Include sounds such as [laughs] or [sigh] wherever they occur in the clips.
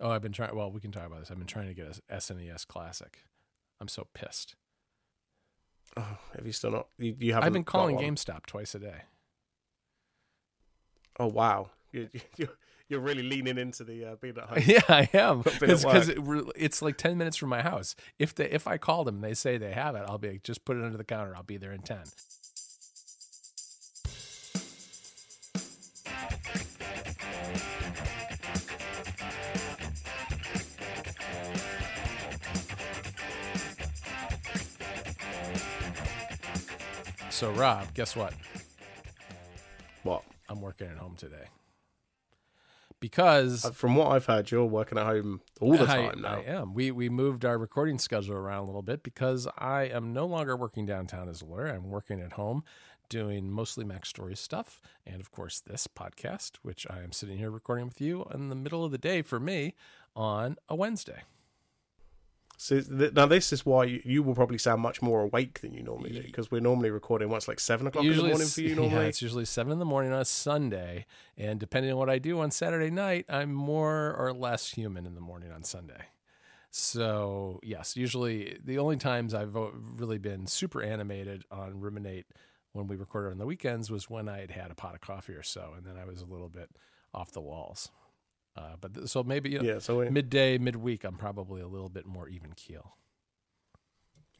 Oh, I've been trying. Well, we can talk about this. I've been trying to get a SNES Classic. I'm so pissed. Oh, have you still not? You, you haven't. I've been calling? GameStop twice a day. Oh wow, you, you, [laughs] you're really leaning into the uh, being at home. [laughs] Yeah, I am because it, re- it's like ten minutes from my house. If they if I call them they say they have it, I'll be like, just put it under the counter. I'll be there in ten. So Rob, guess what? What? I'm working at home today because Uh, From what I've heard, you're working at home all the I- time now. I am. We we moved our recording schedule around a little bit because I am no longer working downtown as a lawyer. I'm working at home doing mostly Mac Story stuff and of course this podcast, which I am sitting here recording with you in the middle of the day for me on a Wednesday. So th- now this is why you, you will probably sound much more awake than you normally do because we're normally recording what's like seven o'clock in the morning for you [laughs] yeah, normally. it's usually seven in the morning on a Sunday, and depending on what I do on Saturday night, I'm more or less human in the morning on Sunday. So yes, usually the only times I've really been super animated on Ruminate when we recorded on the weekends was when I had had a pot of coffee or so, and then I was a little bit off the walls. Uh, but th- so maybe you know, yeah, so we, midday, midweek, I'm probably a little bit more even keel.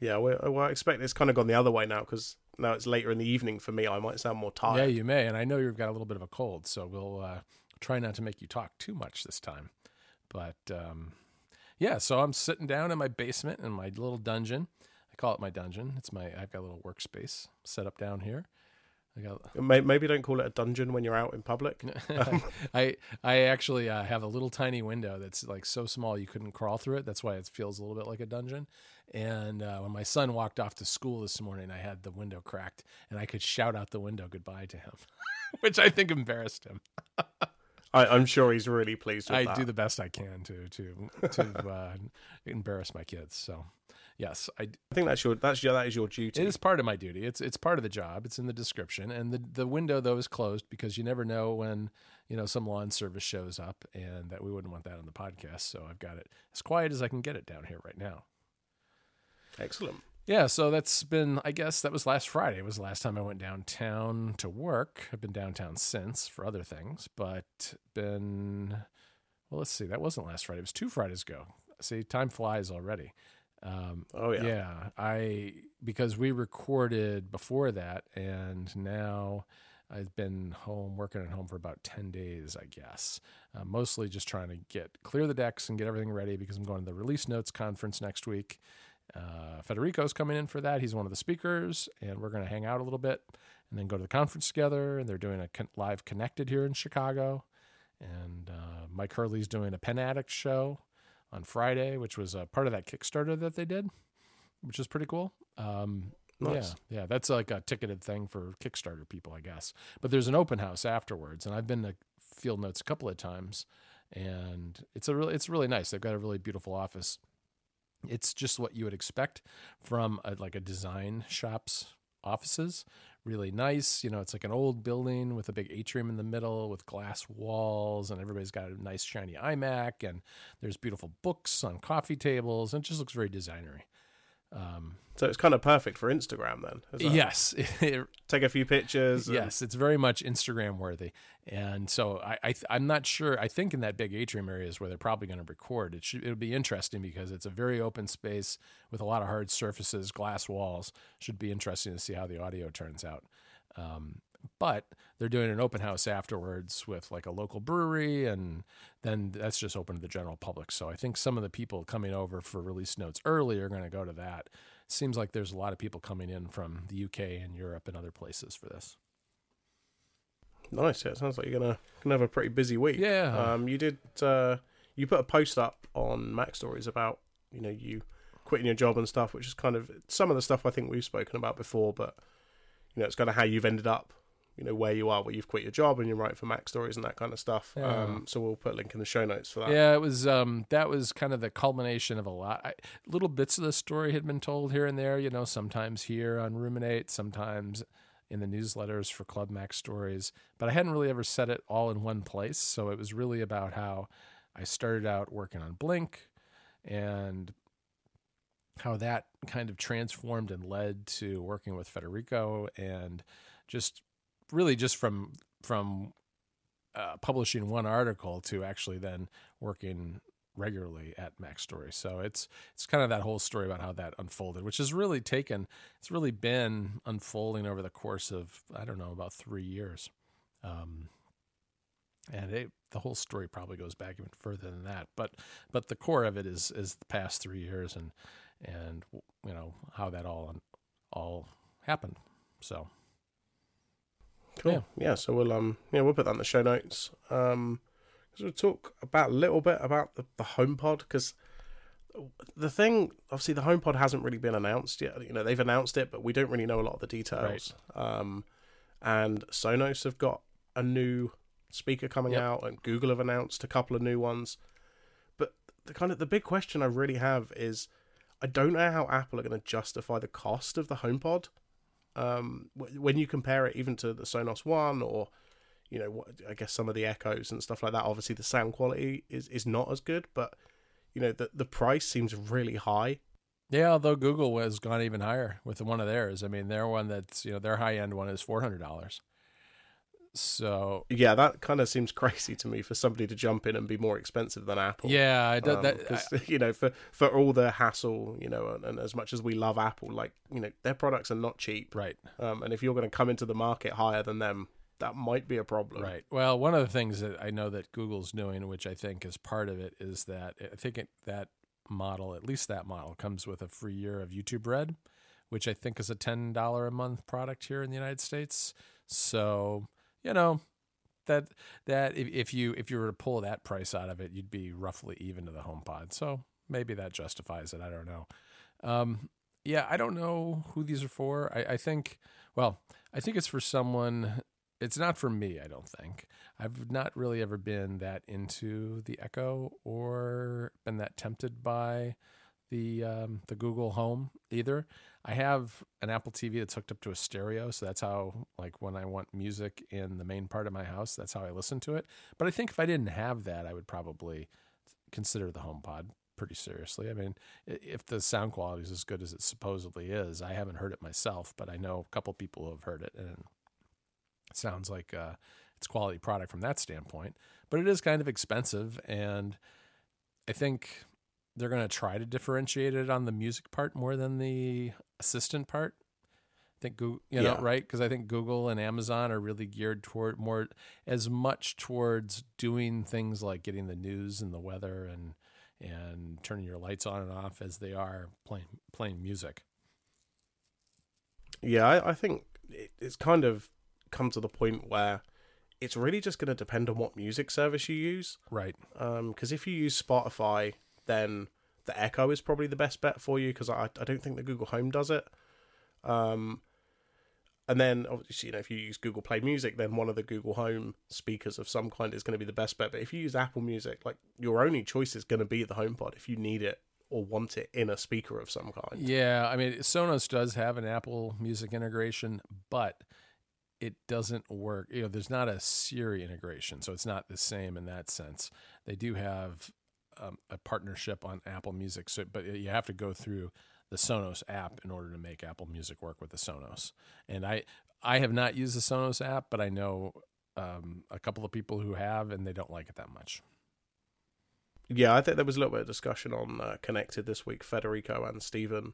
yeah, we, well, I expect it's kind of gone the other way now because now it's later in the evening for me. I might sound more tired. Yeah, you may, and I know you've got a little bit of a cold, so we'll uh, try not to make you talk too much this time. But um, yeah, so I'm sitting down in my basement in my little dungeon. I call it my dungeon. It's my I've got a little workspace set up down here. I got May- Maybe don't call it a dungeon when you're out in public. [laughs] [laughs] I I actually uh, have a little tiny window that's like so small you couldn't crawl through it. That's why it feels a little bit like a dungeon. And uh, when my son walked off to school this morning, I had the window cracked and I could shout out the window goodbye to him, [laughs] which I think embarrassed him. I, I'm sure he's really pleased with I that. do the best I can to to to [laughs] uh, embarrass my kids. So yes, I I think that's your that's your that is your duty. It is part of my duty. It's it's part of the job. It's in the description, and the the window though is closed because you never know when you know some lawn service shows up, and that we wouldn't want that on the podcast. So I've got it as quiet as I can get it down here right now. Excellent. Yeah, so that's been. I guess that was last Friday. It was the last time I went downtown to work. I've been downtown since for other things, but been. Well, let's see. That wasn't last Friday. It was two Fridays ago. See, time flies already. Um, Oh yeah. yeah, I because we recorded before that, and now I've been home working at home for about ten days, I guess. Uh, mostly just trying to get clear the decks and get everything ready because I'm going to the release notes conference next week. Uh, Federico's coming in for that. He's one of the speakers, and we're going to hang out a little bit and then go to the conference together. And they're doing a con- live connected here in Chicago. And uh, Mike Hurley's doing a Pen Addict show on Friday, which was a part of that Kickstarter that they did, which is pretty cool. Um, Nice. Yeah, yeah, that's like a ticketed thing for Kickstarter people, I guess. But there's an open house afterwards, and I've been to Field Notes a couple of times, and it's a really it's really nice. They've got a really beautiful office. It's just what you would expect from a, like a design shop's offices. Really nice, you know. It's like an old building with a big atrium in the middle with glass walls, and everybody's got a nice shiny iMac, and there's beautiful books on coffee tables, and it just looks very designery. Um, So it's kind of perfect for Instagram then. yes, [laughs] Take a few pictures. and- Yes, it's very much Instagram worthy, and so I, I I'm not sure. I think in that big atrium area is where they're probably going to record. It should it'll be interesting because it's a very open space with a lot of hard surfaces, glass walls. Should be interesting to see how the audio turns out. Um, but they're doing an open house afterwards with like a local brewery, and then that's just open to the general public. So I think some of the people coming over for release notes early are going to go to that. Seems like there's a lot of people coming in from the UK and Europe and other places for this. Nice. Yeah, it sounds like you're gonna gonna have a pretty busy week. Yeah. Um, you did. Uh, you put a post up on MacStories about you know you quitting your job and stuff, which is kind of some of the stuff I think we've spoken about before, but you know it's kind of how you've ended up. You know where you are, where you've quit your job and you're writing for MacStories and that kind of stuff. Yeah. Um, so we'll put a link in the show notes for that. Yeah, it was. Um, that was kind of the culmination of a lot. I, little bits of the story had been told here and there. You know, sometimes here on Ruminate, sometimes in the newsletters for Club MacStories. But I hadn't really ever said it all in one place. So it was really about how I started out working on Blink and how that kind of transformed and led to working with Federico and just really just from from uh, publishing one article to actually then working regularly at MacStory. So it's it's kind of that whole story about how that unfolded, which has really taken it's really been unfolding over the course of I don't know about three years, um, and it, the whole story probably goes back even further than that. But but the core of it is is the past three years and and you know how that all all happened. So cool. Yeah. yeah so we'll um yeah we'll put that in the show notes. Um, so we'll talk about a little bit about the, the HomePod because the thing, obviously, the HomePod hasn't really been announced yet. You know, they've announced it, but we don't really know a lot of the details. Right. Um, and Sonos have got a new speaker coming yep. out, and Google have announced a couple of new ones. But the kind of the big question I really have is, I don't know how Apple are going to justify the cost of the HomePod. Um, when you compare it even to the Sonos One or you know, what, I guess some of the echoes and stuff like that. Obviously, the sound quality is is not as good, but you know, the the price seems really high. Yeah, although Google has gone even higher with one of theirs. I mean, their one that's you know their high end one is four hundred dollars. So yeah, that kind of seems crazy to me for somebody to jump in and be more expensive than Apple. Yeah, I um, that, [laughs] you know for for all the hassle, you know, and, and, as much as we love Apple, like you know, their products are not cheap, right? Um, and if you're going to come into the market higher than them, that might be a problem. Right. Well, one of the things that I know that Google's doing, which I think is part of it, is that I think it, that model, at least that model, comes with a free year of YouTube Red, which I think is a ten dollar a month product here in the United States. So you know that that if, if you if you were to pull that price out of it, you'd be roughly even to the HomePod. So maybe that justifies it. I don't know. Um, yeah, I don't know who these are for. I, I think, well, I think it's for someone it's not for me, I don't think. I've not really ever been that into the Echo or been that tempted by the um, the Google Home either. I have an Apple TV that's hooked up to a stereo, so that's how like when I want music in the main part of my house, that's how I listen to it. But I think if I didn't have that, I would probably consider the HomePod pretty seriously. I mean, if the sound quality is as good as it supposedly is, I haven't heard it myself, but I know a couple people who have heard it and it sounds like uh, it's quality product from that standpoint, but it is kind of expensive, and I think they're going to try to differentiate it on the music part more than the assistant part. I think Google, you know, yeah. right? Because I think Google and Amazon are really geared toward more as much towards doing things like getting the news and the weather and and turning your lights on and off as they are playing playing music. Yeah, I, I think it's kind of come to the point where it's really just going to depend on what music service you use. Right. Because um, if you use Spotify, then the Echo is probably the best bet for you because I, I don't think the Google Home does it. Um, and then obviously, you know, if you use Google Play Music, then one of the Google Home speakers of some kind is going to be the best bet. But if you use Apple Music, like your only choice is going to be the HomePod if you need it or want it in a speaker of some kind. Yeah, I mean, Sonos does have an Apple Music integration, but it doesn't work. You know, there's not a Siri integration, so it's not the same in that sense. They do have um, a partnership on Apple Music, so but you have to go through the Sonos app in order to make Apple Music work with the Sonos. And I I have not used the Sonos app, but I know um, a couple of people who have, and they don't like it that much. Yeah, I think there was a little bit of discussion on uh, Connected this week. Federico and Stephen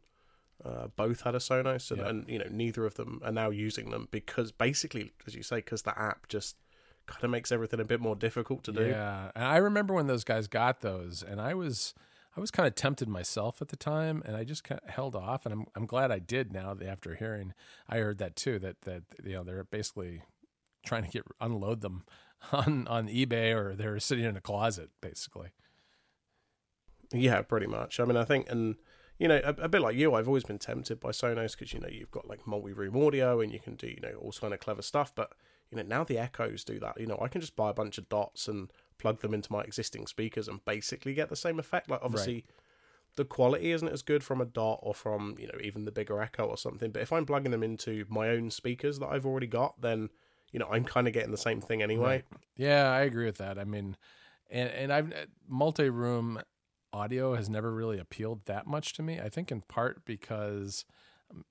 uh, both had a Sonos, and, yeah. and, you know neither of them are now using them because basically, as you say, because the app just kind of makes everything a bit more difficult to do. Yeah, and I remember when those guys got those, and I was I was kind of tempted myself at the time, and I just kind of held off, and I'm I'm glad I did now after hearing I heard that too that that you know they're basically trying to get unload them [laughs] on on eBay or they're sitting in a closet basically. Yeah, pretty much. I mean, I think and you know, a, a, bit like you, I've always been tempted by Sonos because you know you've got like multi-room audio and you can do you know all kind of clever stuff. But you know now the Echoes do that. You know, I can just buy a bunch of dots and plug them into my existing speakers and basically get the same effect. Like obviously. Right. The quality isn't as good from a dot or from you know even the bigger Echo or something. But if I'm plugging them into my own speakers that I've already got, then you know I'm kind of getting the same thing anyway. Right. Yeah, I agree with that. I mean, and and I've uh, multi room audio has never really appealed that much to me. I think in part because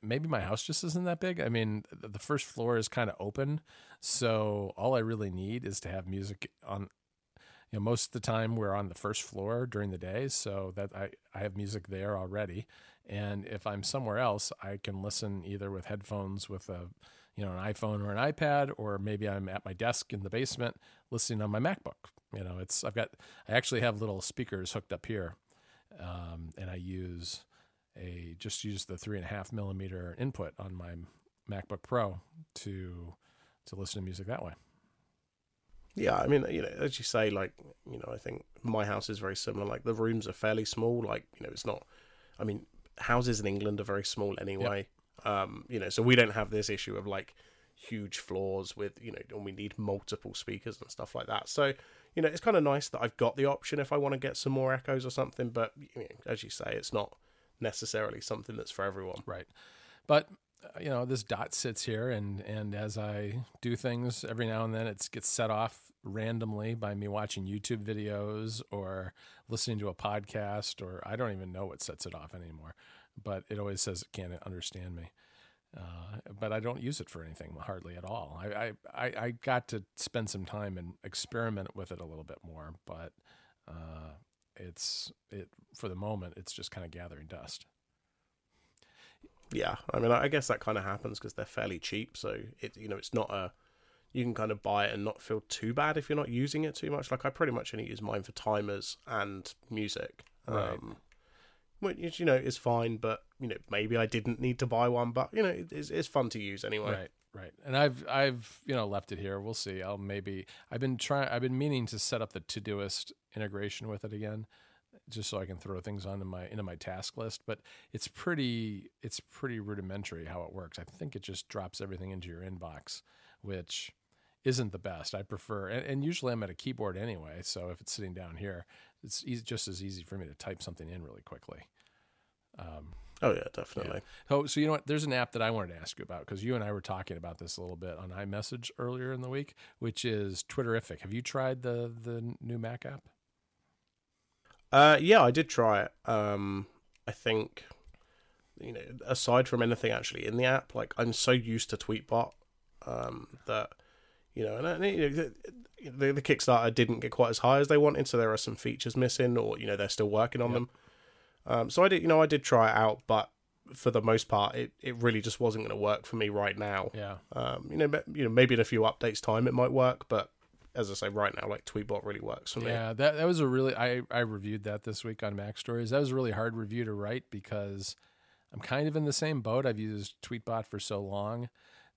maybe my house just isn't that big. I mean, the first floor is kind of open, so all I really need is to have music on. You know, most of the time we're on the first floor during the day, so that I I have music there already. And if I'm somewhere else, I can listen either with headphones with a you know an iphone or an ipad or maybe i'm at my desk in the basement listening on my macbook you know it's i've got i actually have little speakers hooked up here um, and i use a just use the three and a half millimeter input on my macbook pro to to listen to music that way yeah i mean you know as you say like you know i think my house is very similar like the rooms are fairly small like you know it's not i mean houses in england are very small anyway um, you know, so we don't have this issue of like huge floors with you know, and we need multiple speakers and stuff like that. So you know, it's kind of nice that I've got the option if I want to get some more echoes or something. But you know, as you say, it's not necessarily something that's for everyone. Right. But uh, you know, this dot sits here, and and as I do things every now and then, it gets set off randomly by me watching YouTube videos or listening to a podcast, or I don't even know what sets it off anymore but it always says it can't understand me. Uh, but I don't use it for anything hardly at all. I, I, I got to spend some time and experiment with it a little bit more, but uh, it's it for the moment it's just kind of gathering dust. Yeah, I mean, I guess that kind of happens because they're fairly cheap. So it you know it's not a you can kind of buy it and not feel too bad if you're not using it too much. Like I pretty much only use mine for timers and music. Right. Um, which you know is fine. But you know maybe I didn't need to buy one, but you know it's it's fun to use anyway. Right. Right. And I've I've you know left it here. We'll see. I'll maybe I've been trying I've been meaning to set up the Todoist integration with it again just so I can throw things onto my into my task list, but it's pretty it's pretty rudimentary how it works. I think it just drops everything into your inbox, which isn't the best. I prefer and, and usually I'm at a keyboard anyway, so if it's sitting down here, it's easy, just as easy for me to type something in really quickly. Um, oh yeah, definitely. Yeah. So, so you know what? There's an app that I wanted to ask you about because you and I were talking about this a little bit on iMessage earlier in the week, which is Twitterrific. Have you tried the the new Mac app? Uh, yeah, I did try it. Um, I think you know, aside from anything actually in the app, like I'm so used to Tweetbot um, that you know, and you know, the, the Kickstarter didn't get quite as high as they wanted, so there are some features missing, or you know, they're still working on yep. them. Um, so I did, you know, I did try it out, but for the most part, it, it really just wasn't going to work for me right now. Yeah. Um, you know, you know, maybe in a few updates time it might work, but as I say, right now, like Tweetbot really works for me. Yeah, that that was a really I I reviewed that this week on MacStories. That was a really hard review to write because I'm kind of in the same boat. I've used Tweetbot for so long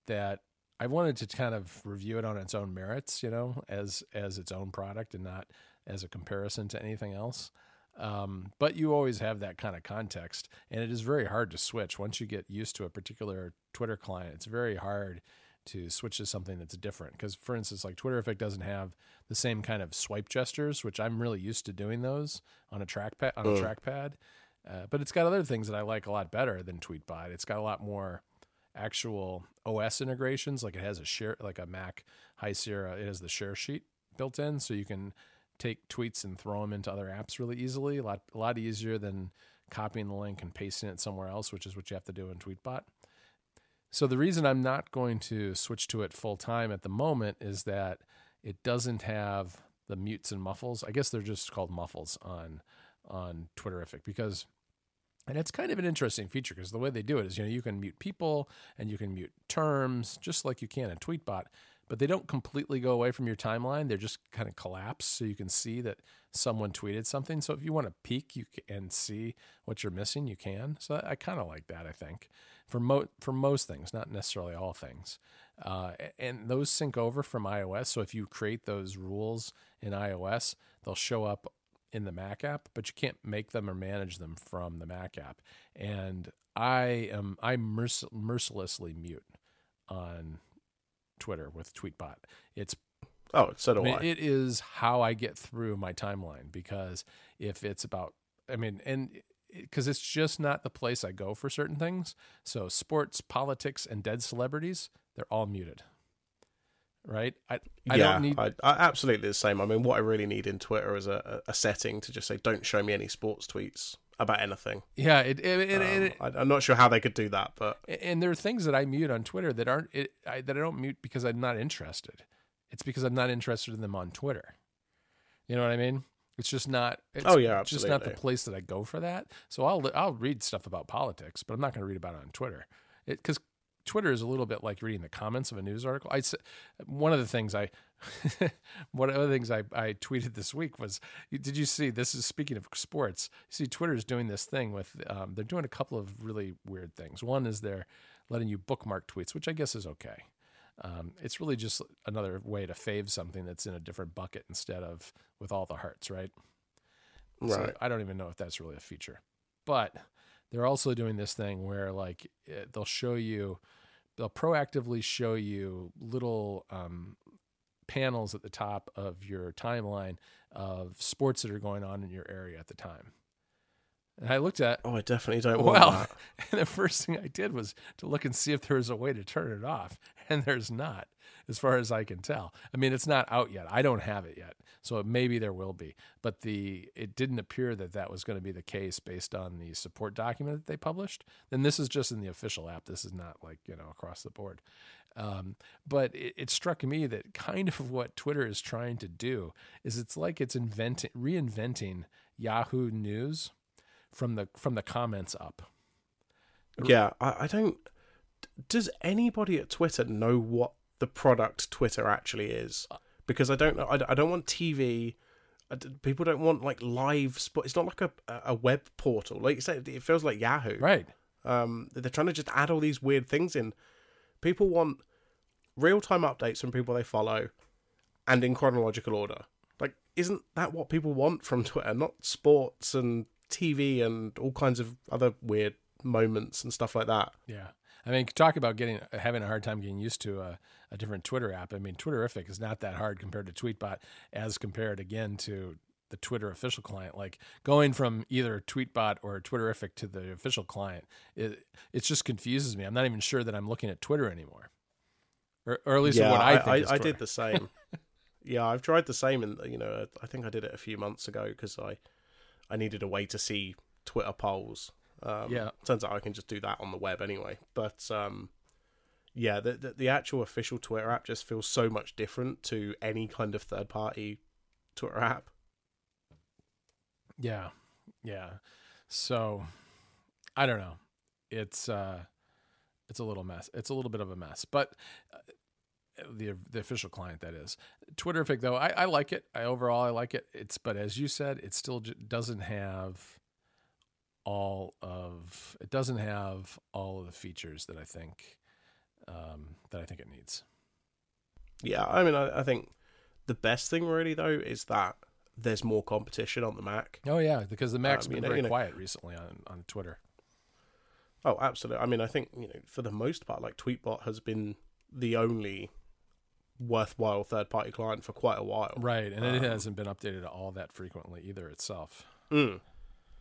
that I wanted to kind of review it on its own merits, you know, as as its own product and not as a comparison to anything else. Um, but you always have that kind of context, and it is very hard to switch once you get used to a particular Twitter client. It's very hard to switch to something that's different because, for instance, like Twitterrific doesn't have the same kind of swipe gestures, which I'm really used to doing those on a trackpad on a mm. trackpad. Uh, but it's got other things that I like a lot better than Tweetbot. It's got a lot more actual OS integrations. Like it has a share, like a Mac High Sierra. It has the share sheet built in, so you can take tweets and throw them into other apps really easily. A lot, a lot easier than copying the link and pasting it somewhere else, which is what you have to do in Tweetbot. So the reason I'm not going to switch to it full time at the moment is that it doesn't have the mutes and muffles. I guess they're just called muffles on on Twitterrific because and it's kind of an interesting feature because the way they do it is, you know, you can mute people and you can mute terms just like you can in Tweetbot, but they don't completely go away from your timeline. They're just kind of collapse so you can see that someone tweeted something. So if you want to peek you can, and see what you're missing, you can. So I, kind of like that. I think for mo- for most things, not necessarily all things. Uh, and those sync over from iOS. So if you create those rules in iOS, they'll show up in the Mac app, but you can't make them or manage them from the Mac app. And I am I merc- mercilessly mute on Twitter with Tweetbot. It's oh, so do I. Mean, I. It is how I get through my timeline because if it's about, I mean, and because it's just not the place I go for certain things. So sports, politics, and dead celebrities, they're all muted right? I I yeah, don't need I, I absolutely the same. I mean, what I really need in Twitter is a, a setting to just say, "Don't show me any sports tweets about anything." yeah, it, it, Um, it, I, I'm not sure how they could do that, but and there are things that I mute on Twitter that aren't it, I, that I don't mute because I'm not interested. It's because I'm not interested in them on Twitter. You know what I mean? It's just not. It's Oh, yeah, absolutely. just not the place that I go for that. So I'll I'll read stuff about politics, but I'm not going to read about it on Twitter. It because Twitter is a little bit like reading the comments of a news article. I one of the things I [laughs] one of the things I, I tweeted this week was did you see this is speaking of sports you see Twitter's doing this thing with um, they're doing a couple of really weird things one is they're letting you bookmark tweets which I guess is okay um, it's really just another way to fave something that's in a different bucket instead of with all the hearts right so right. I don't even know if that's really a feature. But they're also doing this thing where like eh, they'll show you, they'll proactively show you little um, panels at the top of your timeline of sports that are going on in your area at the time. And I looked at Oh, I definitely don't want well, that. [laughs] and the first thing I did was to look and see if there was a way to turn it off, [laughs] and there's not, as far as I can tell. I mean, it's not out yet. I don't have it yet, so maybe there will be. But the it didn't appear that that was going to be the case based on the support document that they published. Then this is just in the official app. This is not like you know across the board. Um, but it, it struck me that kind of what Twitter is trying to do is it's like it's inventing, reinventing Yahoo News from the from the comments up. Yeah, I, I don't. Does anybody at Twitter know what the product Twitter actually is? Because I don't know. I, I don't want TV. People don't want like live spot. It's not like a a web portal. Like you said, it feels like Yahoo. Right. Um, they're trying to just add all these weird things in. People want real time updates from people they follow, and in chronological order. Like, isn't that what people want from Twitter? Not sports and TV and all kinds of other weird moments and stuff like that. Yeah. I mean, talk about getting having a hard time getting used to a, a different Twitter app. I mean, Twitterrific is not that hard compared to Tweetbot, as compared again to the Twitter official client. Like going from either Tweetbot or Twitterrific to the official client, it it just confuses me. I'm not even sure that I'm looking at Twitter anymore, or, or at least what I think. I, I Twitter. did the same. [laughs] yeah, I've tried the same, and you know, I think I did it a few months ago because I I needed a way to see Twitter polls. Um, Yeah. turns out I can just do that on the web anyway. But um, yeah, the, the the actual official Twitter app just feels so much different to any kind of third party Twitter app. Yeah. Yeah. So I don't know. It's uh it's a little mess. It's a little bit of a mess. But uh, the the official client that is. Twitterrific though, I, I like it. I overall I like it. It's but as you said, it still j- doesn't have all of it doesn't have all of the features that I think um, that I think it needs. Yeah, I mean, I, I think the best thing really though is that there's more competition on the Mac. Oh yeah, because the Mac's Um, been know- very you know- quiet recently on on Twitter. Oh, absolutely. I mean, I think you know, for the most part, like Tweetbot has been the only worthwhile third-party client for quite a while. Right, and it Um, hasn't been updated all that frequently either itself. Mm.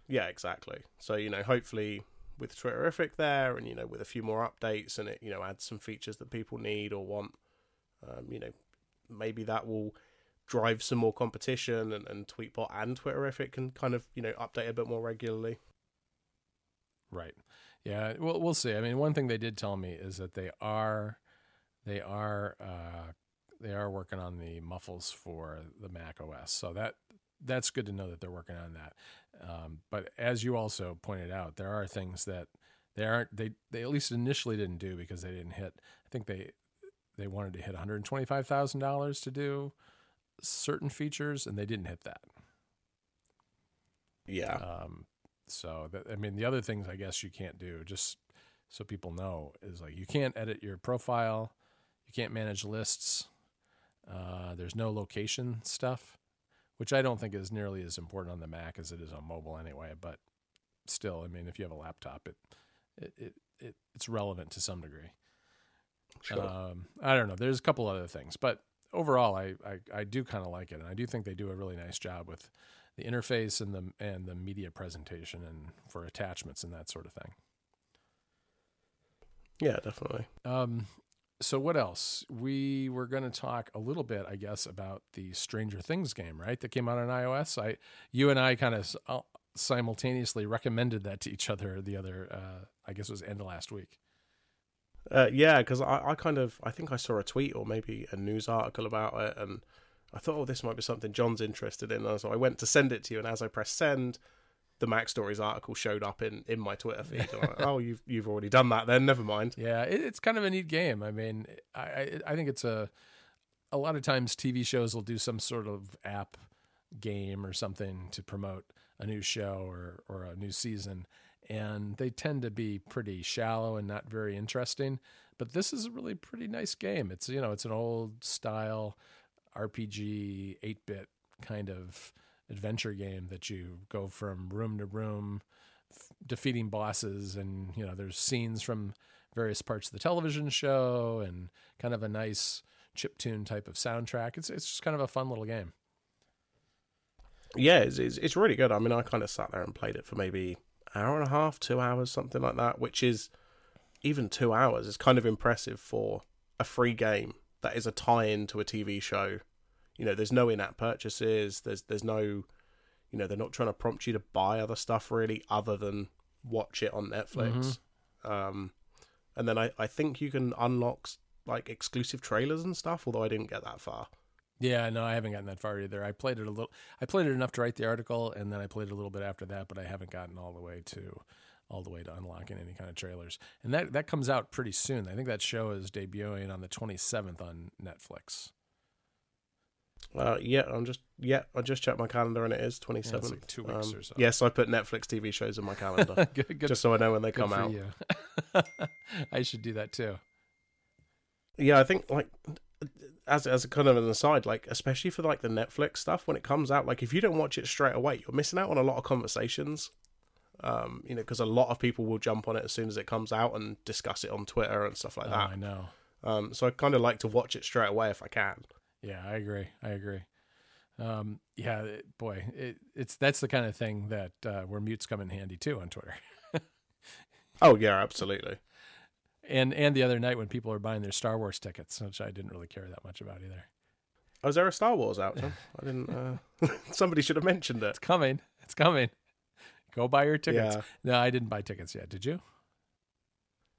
Yeah, exactly. So you know, hopefully with Twitterrific there, and you know, with a few more updates, and it you know adds some features that people need or want, um, you know, maybe that will drive some more competition, and, and Tweetbot and Twitterrific can kind of you know update a bit more regularly. Right. Yeah. Well, we'll see. I mean, one thing they did tell me is that they are, they are, uh, they are working on the muffles for the Mac OS. So that that's good to know that they're working on that. Um, but as you also pointed out, there are things that they aren't. They they at least initially didn't do because they didn't hit. I think they they wanted to hit one hundred twenty five thousand dollars to do certain features, and they didn't hit that. Yeah. Um, so that, I mean, the other things I guess you can't do, just so people know, is like you can't edit your profile, you can't manage lists. Uh, there's no location stuff, which I don't think is nearly as important on the Mac as it is on mobile anyway. But still, I mean, if you have a laptop, it it it, it it's relevant to some degree. Sure. Um, I don't know. There's a couple other things, but overall, I I, I do kind of like it, and I do think they do a really nice job with the interface and the and the media presentation and for attachments and that sort of thing. yeah, definitely. Um, so what else? We were going to talk a little bit, I guess, about the Stranger Things game, right? That came out on iOS. I, you and I, kind of uh, simultaneously recommended that to each other. The other, uh, I guess, it was end of last week. Uh, yeah, because I, I kind of I think I saw a tweet or maybe a news article about it, and I thought, oh, this might be something John's interested in. And so I went to send it to you, and as I pressed send, the MacStories article showed up in, in my Twitter feed. Like, oh, you've you've already done that. Then never mind. [laughs] Yeah, it, it's kind of a neat game. I mean, I, I I think it's a a lot of times TV shows will do some sort of app game or something to promote a new show or or a new season and they tend to be pretty shallow and not very interesting. But this is a really pretty nice game. It's you know it's an old style RPG eight bit kind of adventure game that you go from room to room, f- defeating bosses, and you know there's scenes from various parts of the television show and kind of a nice chip tune type of soundtrack. It's it's just kind of a fun little game. Yeah, it's, it's, it's really good. I mean, I kind of sat there and played it for maybe hour and a half, two hours, something like that, which is even two hours is kind of impressive for a free game that is a tie-in to a TV show. You know, there's no in-app purchases. There's there's no, you know, they're not trying to prompt you to buy other stuff really, other than watch it on Netflix. Mm-hmm. Um, and then I I think you can unlock like exclusive trailers and stuff. Although I didn't get that far. Yeah, no, I haven't gotten that far either. I played it a little. I played it enough to write the article, and then I played it a little bit after that, but I haven't gotten all the way to all the way to unlocking any kind of trailers. And that that comes out pretty soon. I think that show is debuting on the 27th on Netflix. Uh, yeah, I'm just yeah, I just checked my calendar and it is 27th. Yeah, like two weeks um, or so. Yes, I put Netflix TV shows in my calendar [laughs] good, good, just so I know when they come out. [laughs] I should do that too. Yeah, I think like as as a kind of an aside, like especially for like the Netflix stuff when it comes out, like if you don't watch it straight away, you're missing out on a lot of conversations. Um, you know, because a lot of people will jump on it as soon as it comes out and discuss it on Twitter and stuff like oh, that. I know. Um, so I kind of like to watch it straight away if I can. Yeah, I agree. I agree. Um, yeah, it, boy, it, it's that's the kind of thing that uh, where mutes come in handy too on Twitter. [laughs] oh yeah, absolutely and and the other night when people are buying their Star Wars tickets, which I didn't really care that much about either. Oh, is there a Star Wars out? Huh? I didn't. Uh, [laughs] somebody should have mentioned it. It's coming. It's coming. Go buy your tickets. Yeah. No, I didn't buy tickets yet. Did you?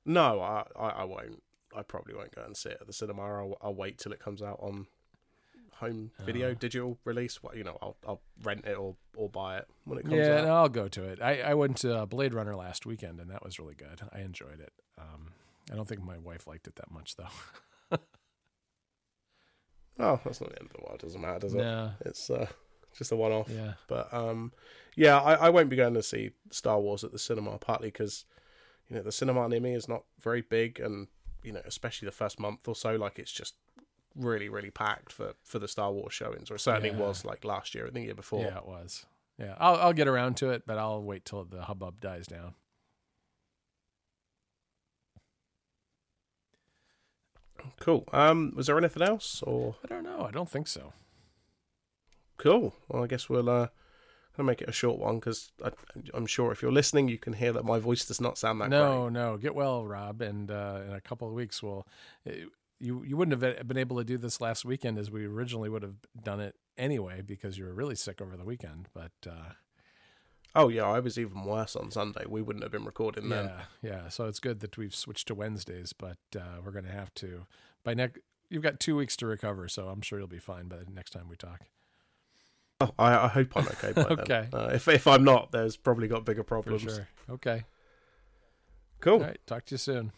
No, I, I, I won't. I probably won't go and see it at the cinema. I'll, I'll wait till it comes out on home video, oh. digital release. What you know, I'll I'll rent it or or buy it when it comes yeah, out. Yeah, I'll go to it. I I went to Blade Runner last weekend and that was really good. I enjoyed it. Um, I don't think my wife liked it that much, though. [laughs] oh, that's not the end of the world. Doesn't matter, does it? Yeah. It's uh, just a one-off. Yeah. But um, yeah, I, I won't be going to see Star Wars at the cinema partly because you know the cinema near me is not very big, and you know especially the first month or so, like it's just really really packed for for the Star Wars showings, or certainly yeah. was like last year and the year before. Yeah, it was. Yeah, I'll I'll get around to it, but I'll wait till the hubbub dies down. Cool. Um, was there anything else, or I don't know. I don't think so. Cool. Well, I guess we'll uh, make it a short one because I'm sure if you're listening, you can hear that my voice does not sound that no, great. No, Get well, Rob, and uh, in a couple of weeks, we'll. You you wouldn't have been able to do this last weekend as we originally would have done it anyway because you were really sick over the weekend. But uh, Oh yeah, I was even worse on Sunday. We wouldn't have been recording then. Yeah, yeah. So it's good that we've switched to Wednesdays, but uh, we're going to have to by next. You've got two weeks to recover, so I'm sure you'll be fine by the next time we talk. Oh, I, I hope I'm okay. By [laughs] okay. Uh, if if I'm not, there's probably got bigger problems. Sure. Okay. Cool. All right. Talk to you soon.